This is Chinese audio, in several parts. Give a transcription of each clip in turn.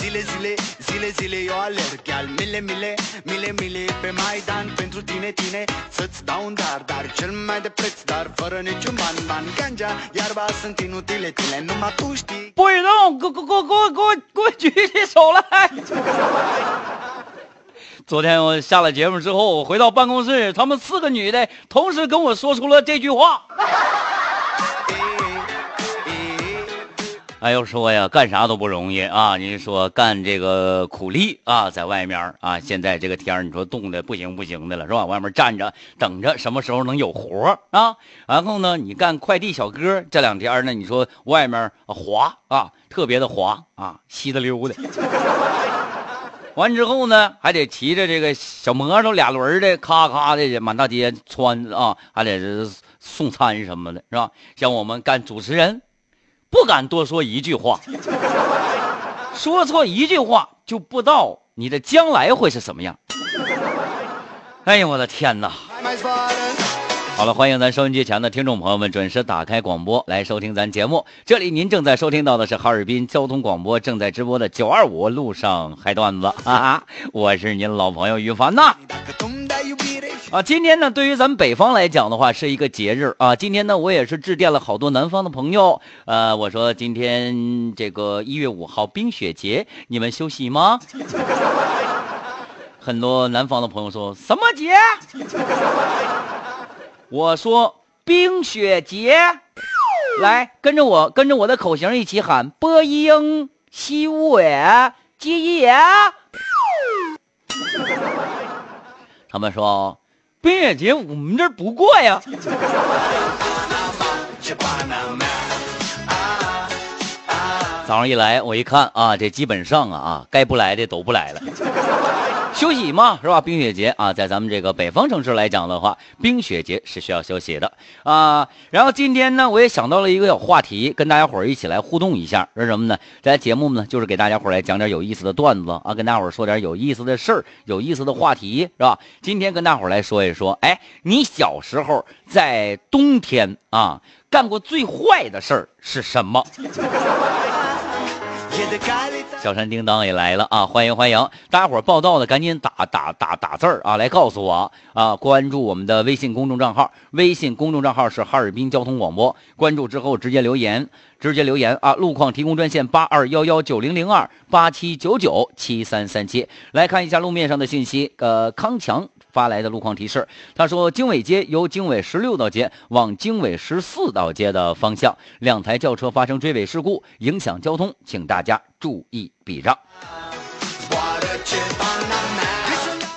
Zile, zile, zile, zile eu alerg Al mile, mile, mile, mile Pe Maidan pentru tine, tine Să-ți dau un dar, dar cel mai de preț Dar fără niciun ban, ban Ganja, iarba sunt inutile, tine Numai tu știi 不许动！给我给我给我给我给我举起手来！昨天我下了节目之后，我回到办公室，她们四个女的同时跟我说出了这句话。哎呦，说呀，干啥都不容易啊！你说干这个苦力啊，在外面啊，现在这个天，你说冻的不行不行的了，是吧？外面站着等着，什么时候能有活啊？然后呢，你干快递小哥，这两天呢，你说外面滑啊，特别的滑啊，稀的溜的。完之后呢，还得骑着这个小摩托俩轮的，咔咔的满大街穿啊，还得送餐什么的，是吧？像我们干主持人，不敢多说一句话，说错一句话就不知道你的将来会是什么样。哎呀，我的天哪！好了，欢迎咱收音机前的听众朋友们准时打开广播来收听咱节目。这里您正在收听到的是哈尔滨交通广播正在直播的九二五路上嗨段子，哈哈，我是您老朋友于凡呐。啊，今天呢，对于咱们北方来讲的话，是一个节日啊。今天呢，我也是致电了好多南方的朋友，呃，我说今天这个一月五号冰雪节，你们休息吗？很多南方的朋友说什么节？我说冰雪节，来跟着我，跟着我的口型一起喊：波音西尾基野。他们说冰雪节我们这儿不过呀。早上一来，我一看啊，这基本上啊啊，该不来的都不来了。休息嘛，是吧？冰雪节啊，在咱们这个北方城市来讲的话，冰雪节是需要休息的啊。然后今天呢，我也想到了一个小话题，跟大家伙儿一起来互动一下，是什么呢？这节目呢，就是给大家伙儿来讲点有意思的段子啊，跟大伙儿说点有意思的事儿、有意思的话题，是吧？今天跟大伙儿来说一说，哎，你小时候在冬天啊干过最坏的事儿是什么？小山叮当也来了啊！欢迎欢迎，大家伙报道的赶紧打打打打字儿啊，来告诉我啊！关注我们的微信公众账号，微信公众账号是哈尔滨交通广播。关注之后直接留言，直接留言啊！路况提供专线八二幺幺九零零二八七九九七三三七。来看一下路面上的信息，呃，康强。发来的路况提示，他说经纬街由经纬十六道街往经纬十四道街的方向，两台轿车发生追尾事故，影响交通，请大家注意避让。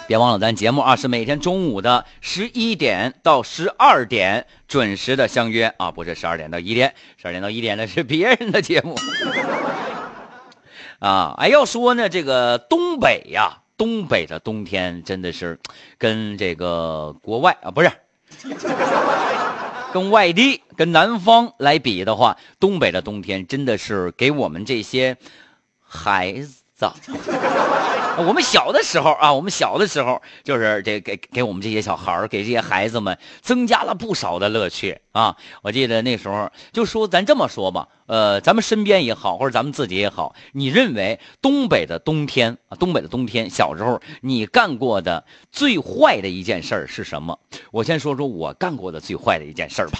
别忘了，咱节目啊是每天中午的十一点到十二点准时的相约啊，不是十二点到一点，十二点到一点的是别人的节目。啊，哎，要说呢，这个东北呀，东北的冬天真的是 跟这个国外啊，不是。跟外地、跟南方来比的话，东北的冬天真的是给我们这些孩子，我们小的时候啊，我们小的时候就是这给给我们这些小孩，给这些孩子们增加了不少的乐趣啊！我记得那时候就说咱这么说吧，呃，咱们身边也好，或者咱们自己也好，你认为东北的冬天啊，东北的冬天，小时候你干过的最坏的一件事儿是什么？我先说说我干过的最坏的一件事儿吧。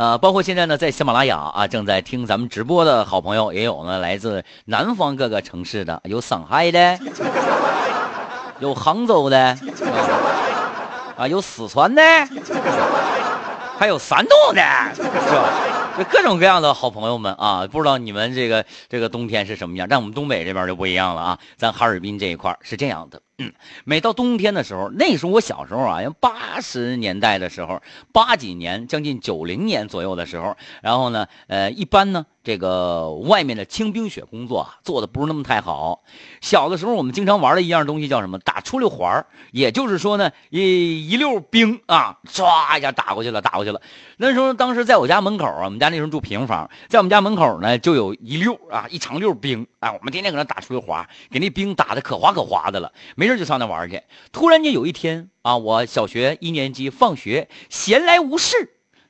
呃，包括现在呢，在喜马拉雅啊，正在听咱们直播的好朋友，也有呢来自南方各个城市的，有上海的，有杭州的，啊，有四川的，还有山东的，是吧？就各种各样的好朋友们啊，不知道你们这个这个冬天是什么样？但我们东北这边就不一样了啊，咱哈尔滨这一块是这样的。每到冬天的时候，那时候我小时候啊，八十年代的时候，八几年，将近九零年左右的时候，然后呢，呃，一般呢，这个外面的清冰雪工作啊，做的不是那么太好。小的时候，我们经常玩的一样东西叫什么？打出溜环儿也就是说呢，一一溜冰啊，唰一下打过去了，打过去了。那时候，当时在我家门口啊，我们家那时候住平房，在我们家门口呢，就有一溜啊，一长溜冰啊，我们天天搁那打出溜滑，给那冰打的可滑可滑的了，没事就上那玩去。突然间有一天啊，我小学一年级放学，闲来无事，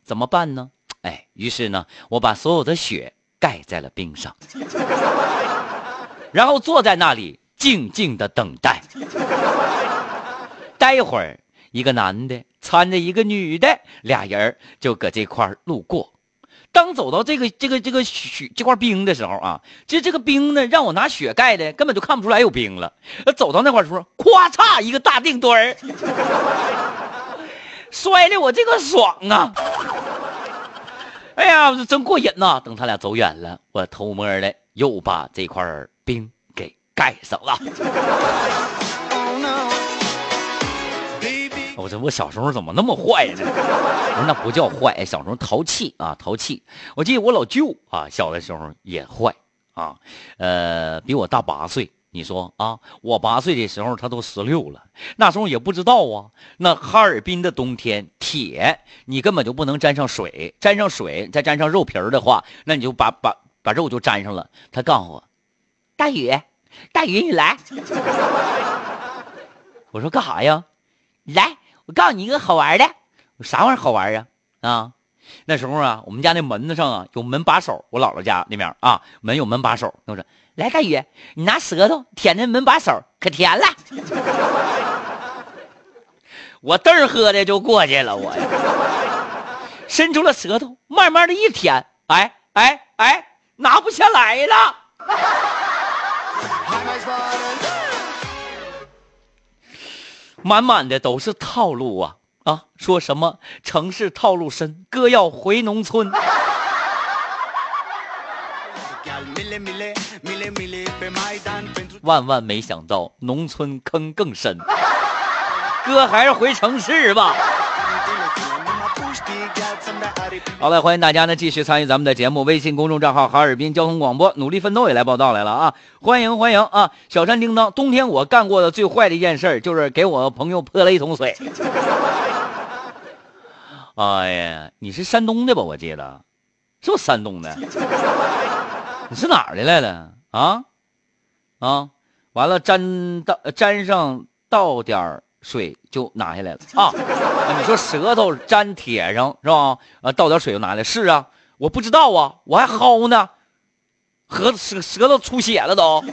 怎么办呢？哎，于是呢，我把所有的雪盖在了冰上，然后坐在那里静静的等待。待会儿，一个男的搀着一个女的，俩人就搁这块路过。当走到这个这个这个雪这块冰的时候啊，这这个冰呢，让我拿雪盖的，根本就看不出来有冰了。走到那块儿时候，咵嚓一个大腚墩儿，摔的我这个爽啊！哎呀，这真过瘾呐！等他俩走远了，我偷摸的又把这块冰给盖上了。我这我小时候怎么那么坏呢？我说那不叫坏，小时候淘气啊，淘气。我记得我老舅啊，小的时候也坏啊，呃，比我大八岁。你说啊，我八岁的时候他都十六了，那时候也不知道啊。那哈尔滨的冬天，铁你根本就不能沾上水，沾上水再沾上肉皮儿的话，那你就把把把肉就沾上了。他告诉我，大宇，大宇你来。我说干啥呀？来，我告诉你一个好玩的。啥玩意儿好玩啊？啊，那时候啊，我们家那门子上啊有门把手，我姥姥家那边啊门有门把手。我说。来，大宇，你拿舌头舔那门把手，可甜了。我嘚儿喝的就过去了，我，伸出了舌头，慢慢的一舔，哎哎哎，拿不下来了。满满的都是套路啊说什么城市套路深，哥要回农村。万万没想到，农村坑更深。哥还是回城市吧。好了，欢迎大家呢继续参与咱们的节目。微信公众账号哈尔滨交通广播，努力奋斗也来报道来了啊！欢迎欢迎啊！小山叮当，冬天我干过的最坏的一件事就是给我朋友泼了一桶水。哎呀，你是山东的吧？我记得，是不是山东的？你是哪儿的来的啊？啊，完了沾到沾上倒点水就拿下来了啊！你说舌头粘铁上是吧？啊，倒点水就拿来，是啊，我不知道啊，我还薅呢，舌舌舌头出血了都，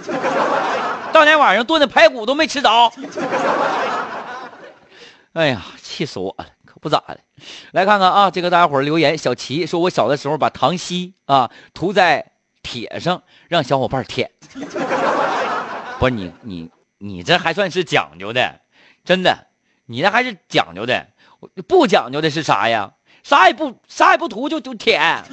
当天晚上炖的排骨都没吃着。哎呀，气死我了，不咋的。来看看啊，这个大家伙留言，小齐说，我小的时候把糖稀啊涂在。铁上让小伙伴舔，不是你你你这还算是讲究的，真的，你这还是讲究的。不讲究的是啥呀？啥也不啥也不涂就就舔。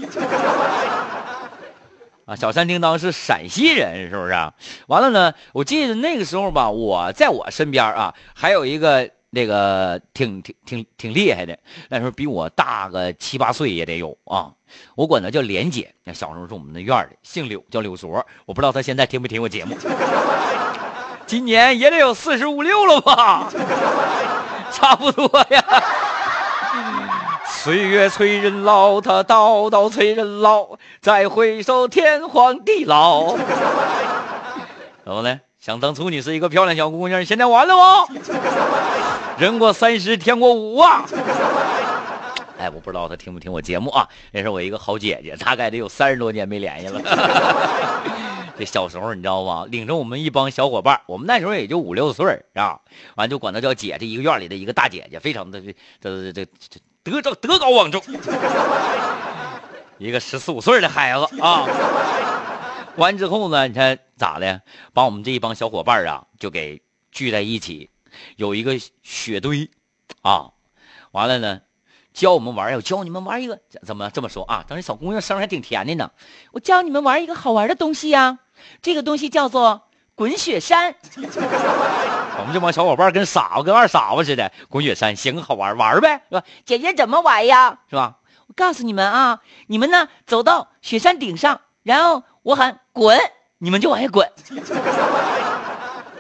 啊，小山叮当是陕西人，是不是？完了呢，我记得那个时候吧，我在我身边啊，还有一个那个挺挺挺挺厉害的，那时候比我大个七八岁也得有啊。我管她叫莲姐，那小时候是我们那院的，姓柳，叫柳卓。我不知道她现在听没听我节目。今年也得有四十五六了吧？差不多呀。岁月催人老，他叨叨催人老。再回首，天荒地老。怎么呢？想当初你是一个漂亮小姑娘，现在完了吗？人过三十，天过五啊。哎，我不知道她听不听我节目啊？那是我一个好姐姐，大概得有三十多年没联系了。这小时候你知道吗？领着我们一帮小伙伴，我们那时候也就五六岁啊，完就管她叫姐，这一个院里的一个大姐姐，非常的这这这这德高德高望重，一个十四五岁的孩子啊。完之后呢，你看咋的？把我们这一帮小伙伴啊，就给聚在一起，有一个雪堆啊，完了呢。教我们玩儿，我教你们玩一个，怎么这么说啊？当时小姑娘声还挺甜的呢。我教你们玩一个好玩的东西呀，这个东西叫做滚雪山。我们这帮小伙伴跟傻子跟二傻子似的，滚雪山行，好玩玩呗，是吧？姐姐怎么玩呀？是吧？我告诉你们啊，你们呢走到雪山顶上，然后我喊滚，你们就往下滚。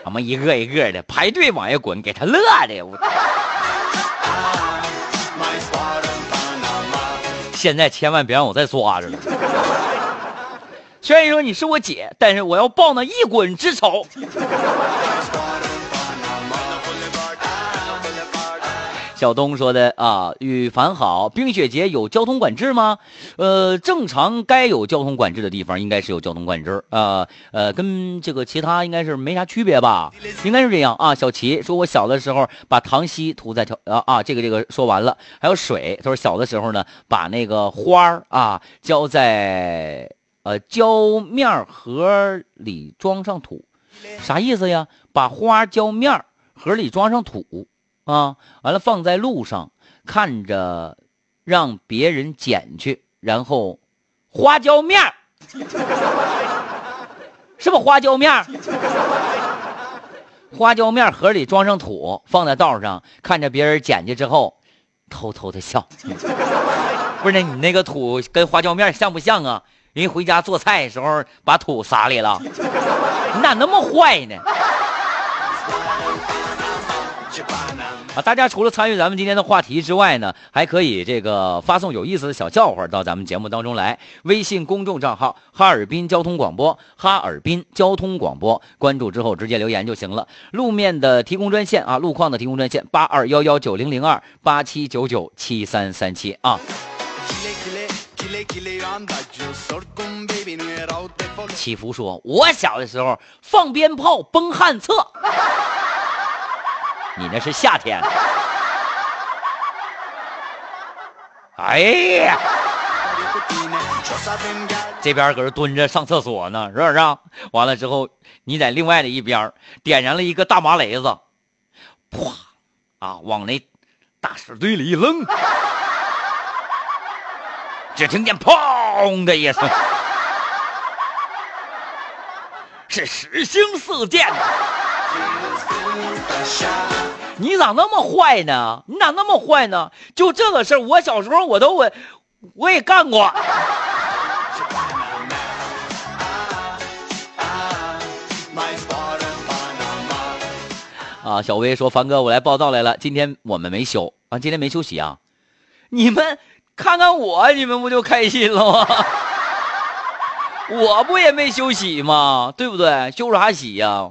我们一个一个的排队往下滚，给他乐的我。现在千万别让我再抓着了。虽然说你是我姐，但是我要报那一滚之仇。小东说的啊，雨凡好，冰雪节有交通管制吗？呃，正常该有交通管制的地方应该是有交通管制啊，呃，跟这个其他应该是没啥区别吧？应该是这样啊。小齐说，我小的时候把糖稀涂在啊啊，这个这个说完了，还有水。他说小的时候呢，把那个花儿啊浇在呃浇面盒里装上土，啥意思呀？把花浇面盒里装上土。啊，完了放在路上，看着让别人捡去，然后花椒面儿，是不花椒面儿？花椒面盒里装上土，放在道上，看着别人捡去之后，偷偷的笑。不是，你那个土跟花椒面像不像啊？人回家做菜的时候把土撒里了，你咋那么坏呢？啊，大家除了参与咱们今天的话题之外呢，还可以这个发送有意思的小笑话到咱们节目当中来。微信公众账号哈尔滨交通广播，哈尔滨交通广播，关注之后直接留言就行了。路面的提供专线啊，路况的提供专线八二幺幺九零零二八七九九七三三七啊。祈福说：“我小的时候放鞭炮崩旱厕。”你那是夏天，哎呀，这边搁这蹲着上厕所呢，是不是？完了之后，你在另外的一边点燃了一个大麻雷子，啪，啊，往那大屎堆里一扔，只听见砰的一声，是十星四箭。你咋那么坏呢？你咋那么坏呢？就这个事儿，我小时候我都我我也干过。啊，小薇说：“凡哥，我来报道来了。今天我们没休啊，今天没休息啊。你们看看我，你们不就开心了吗？我不也没休息吗？对不对？休啥息呀？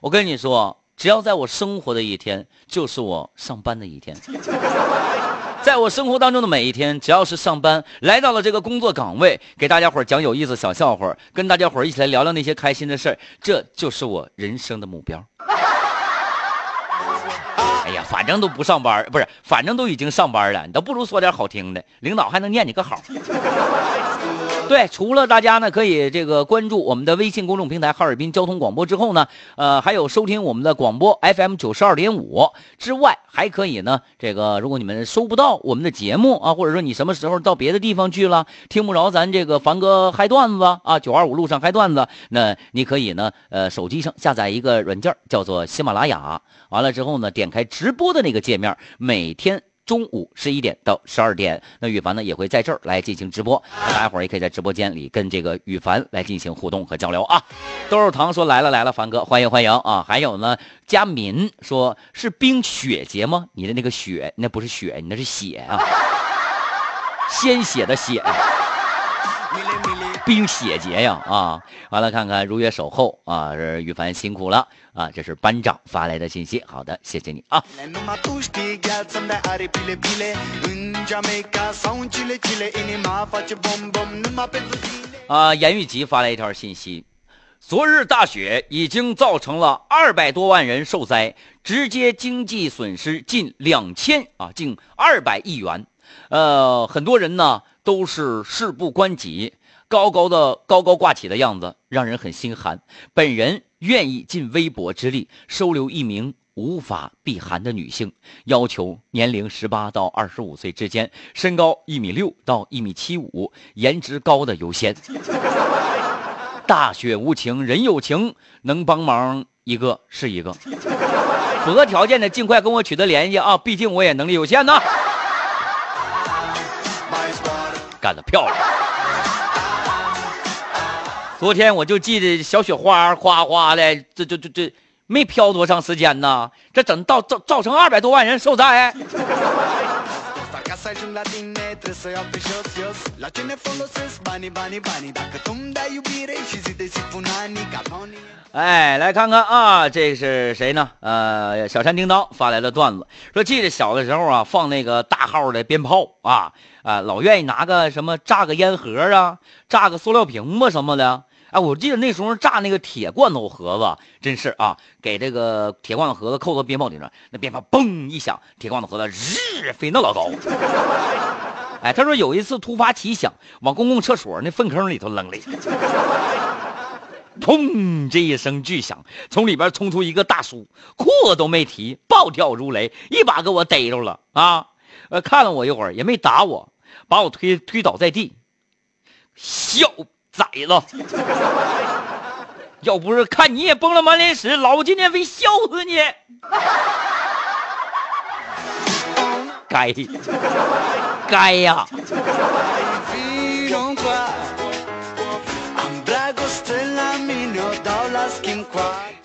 我跟你说。”只要在我生活的一天，就是我上班的一天。在我生活当中的每一天，只要是上班，来到了这个工作岗位，给大家伙讲有意思小笑话，跟大家伙一起来聊聊那些开心的事儿，这就是我人生的目标。哎呀，反正都不上班，不是，反正都已经上班了，你倒不如说点好听的，领导还能念你个好。对，除了大家呢可以这个关注我们的微信公众平台哈尔滨交通广播之后呢，呃，还有收听我们的广播 FM 九十二点五之外，还可以呢，这个如果你们收不到我们的节目啊，或者说你什么时候到别的地方去了，听不着咱这个凡哥嗨段子啊，九二五路上嗨段子，那你可以呢，呃，手机上下载一个软件叫做喜马拉雅，完了之后呢，点开直播的那个界面，每天。中午十一点到十二点，那羽凡呢也会在这儿来进行直播，大家伙儿也可以在直播间里跟这个羽凡来进行互动和交流啊。豆豆糖说来了来了，凡哥欢迎欢迎啊！还有呢，佳敏说是冰雪节吗？你的那个雪那不是雪，你那是血啊，鲜血的血。冰雪节呀啊！完了，看看如约守候啊，是羽凡辛苦了啊！这是班长发来的信息，好的，谢谢你啊。啊，严玉吉发来一条信息：昨日大雪已经造成了二百多万人受灾，直接经济损失近两千啊，近二百亿元。呃，很多人呢都是事不关己。高高的高高挂起的样子让人很心寒。本人愿意尽微薄之力收留一名无法避寒的女性，要求年龄十八到二十五岁之间，身高一米六到一米七五，颜值高的优先。大雪无情人有情，能帮忙一个是一个，符合条件的尽快跟我取得联系啊！毕竟我也能力有限呢。干得漂亮！昨天我就记得小雪花哗哗的这这这这没飘多长时间呢这整到造造成二百多万人受灾。哎来看看啊这是谁呢？呃小山叮当发来的段子说记得小的时候啊放那个大号的鞭炮啊啊老愿意拿个什么炸个烟盒啊炸个塑料瓶子什么的哎，我记得那时候炸那个铁罐头盒子，真是啊，给这个铁罐头盒子扣到鞭炮顶上，那鞭炮嘣一响，铁罐头盒子日飞那老高。哎，他说有一次突发奇想，往公共厕所那粪坑里头扔了一下。砰！这一声巨响，从里边冲出一个大叔，裤子都没提，暴跳如雷，一把给我逮着了啊！呃，看了我一会儿，也没打我，把我推推倒在地。小崽子，要不是看你也崩了满脸屎，老子今天非笑死你！该，该呀！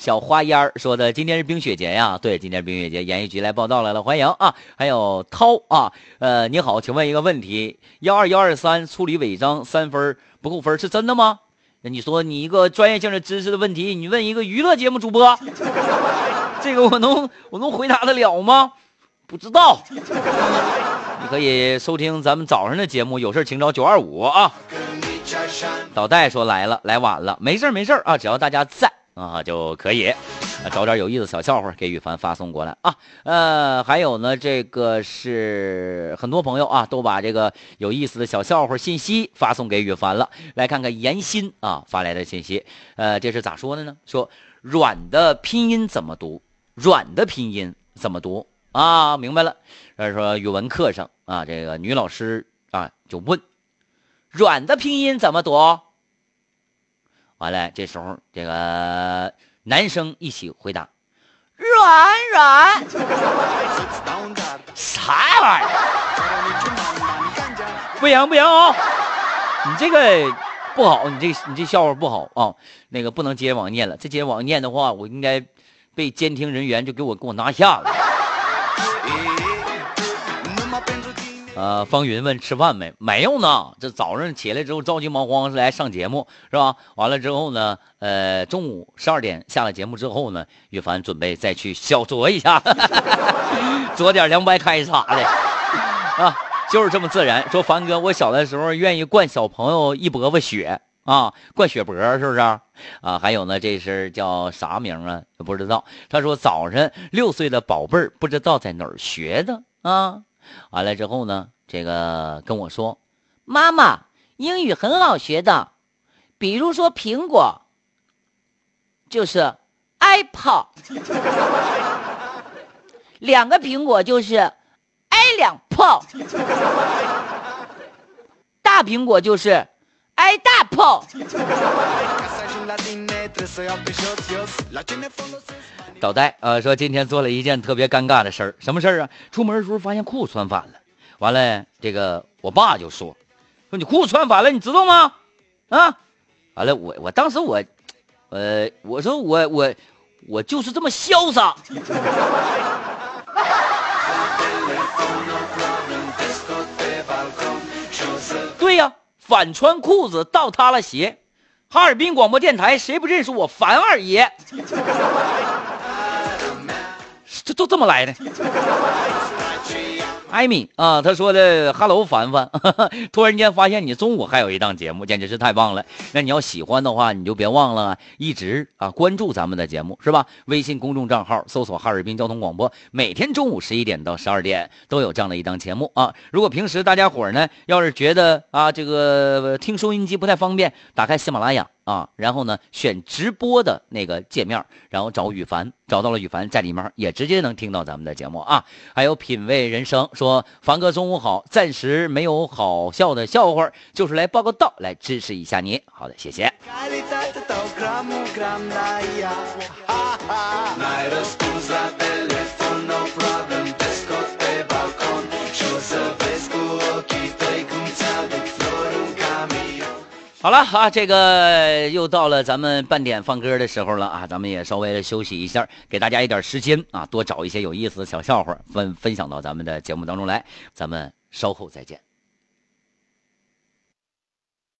小花烟儿说的，今天是冰雪节呀，对，今天是冰雪节，演艺局来报道来了，欢迎啊！还有涛啊，呃，你好，请问一个问题，幺二幺二三处理违章三分不扣分是真的吗？那你说你一个专业性的知识的问题，你问一个娱乐节目主播，这个我能我能回答得了吗？不知道。你可以收听咱们早上的节目，有事请找九二五啊。导带说来了，来晚了，没事儿没事儿啊，只要大家在啊就可以。找点有意思的小笑话给羽凡发送过来啊。呃，还有呢，这个是很多朋友啊都把这个有意思的小笑话信息发送给羽凡了。来看看严鑫啊发来的信息，呃，这是咋说的呢？说软的拼音怎么读？软的拼音怎么读啊？明白了。呃，说语文课上啊，这个女老师啊就问。软的拼音怎么读？完了，这时候这个男生一起回答：软软啥玩意儿？不行不行啊、你这个不好，你这你这笑话不好啊、那个不能接着往念了，再接着往念的话，我应该被监听人员就给我给我拿下了。呃，方云问吃饭没？没有呢。这早上起来之后着急忙慌是来上节目是吧？完了之后呢，呃，中午十二点下了节目之后呢，羽凡准备再去小酌一下，酌点凉白开啥的啊，就是这么自然。说凡哥，我小的时候愿意灌小朋友一脖子血啊，灌血脖是不是？啊，还有呢，这是叫啥名啊？不知道。他说早上六岁的宝贝儿不知道在哪儿学的啊。完了之后呢，这个跟我说，妈妈，英语很好学的，比如说苹果，就是 apple，两个苹果就是 i 两 p，大苹果就是 i 大 p。Ca să ajung la tine trebuie să iau pe jos, jos La ce ne folosesc banii 导带呃说今天做了一件特别尴尬的事儿，什么事儿啊？出门的时候发现裤子穿反了，完了这个我爸就说说你裤子穿反了，你知道吗？啊，完了我我当时我，呃我说我我我就是这么潇洒，对呀，反穿裤子倒塌了鞋。哈尔滨广播电台谁不认识我樊二爷？这都这么来的。艾米啊，他说的 “hello 凡凡”，突然间发现你中午还有一档节目，简直是太棒了。那你要喜欢的话，你就别忘了一直啊关注咱们的节目，是吧？微信公众账号搜索“哈尔滨交通广播”，每天中午十一点到十二点都有这样的一档节目啊。如果平时大家伙呢，要是觉得啊这个听收音机不太方便，打开喜马拉雅。啊，然后呢，选直播的那个界面，然后找羽凡，找到了羽凡，在里面也直接能听到咱们的节目啊。还有品味人生说，凡哥中午好，暂时没有好笑的笑话，就是来报个到，来支持一下你。好的，谢谢。好了啊，这个又到了咱们半点放歌的时候了啊，咱们也稍微休息一下，给大家一点时间啊，多找一些有意思的小笑话分分享到咱们的节目当中来。咱们稍后再见。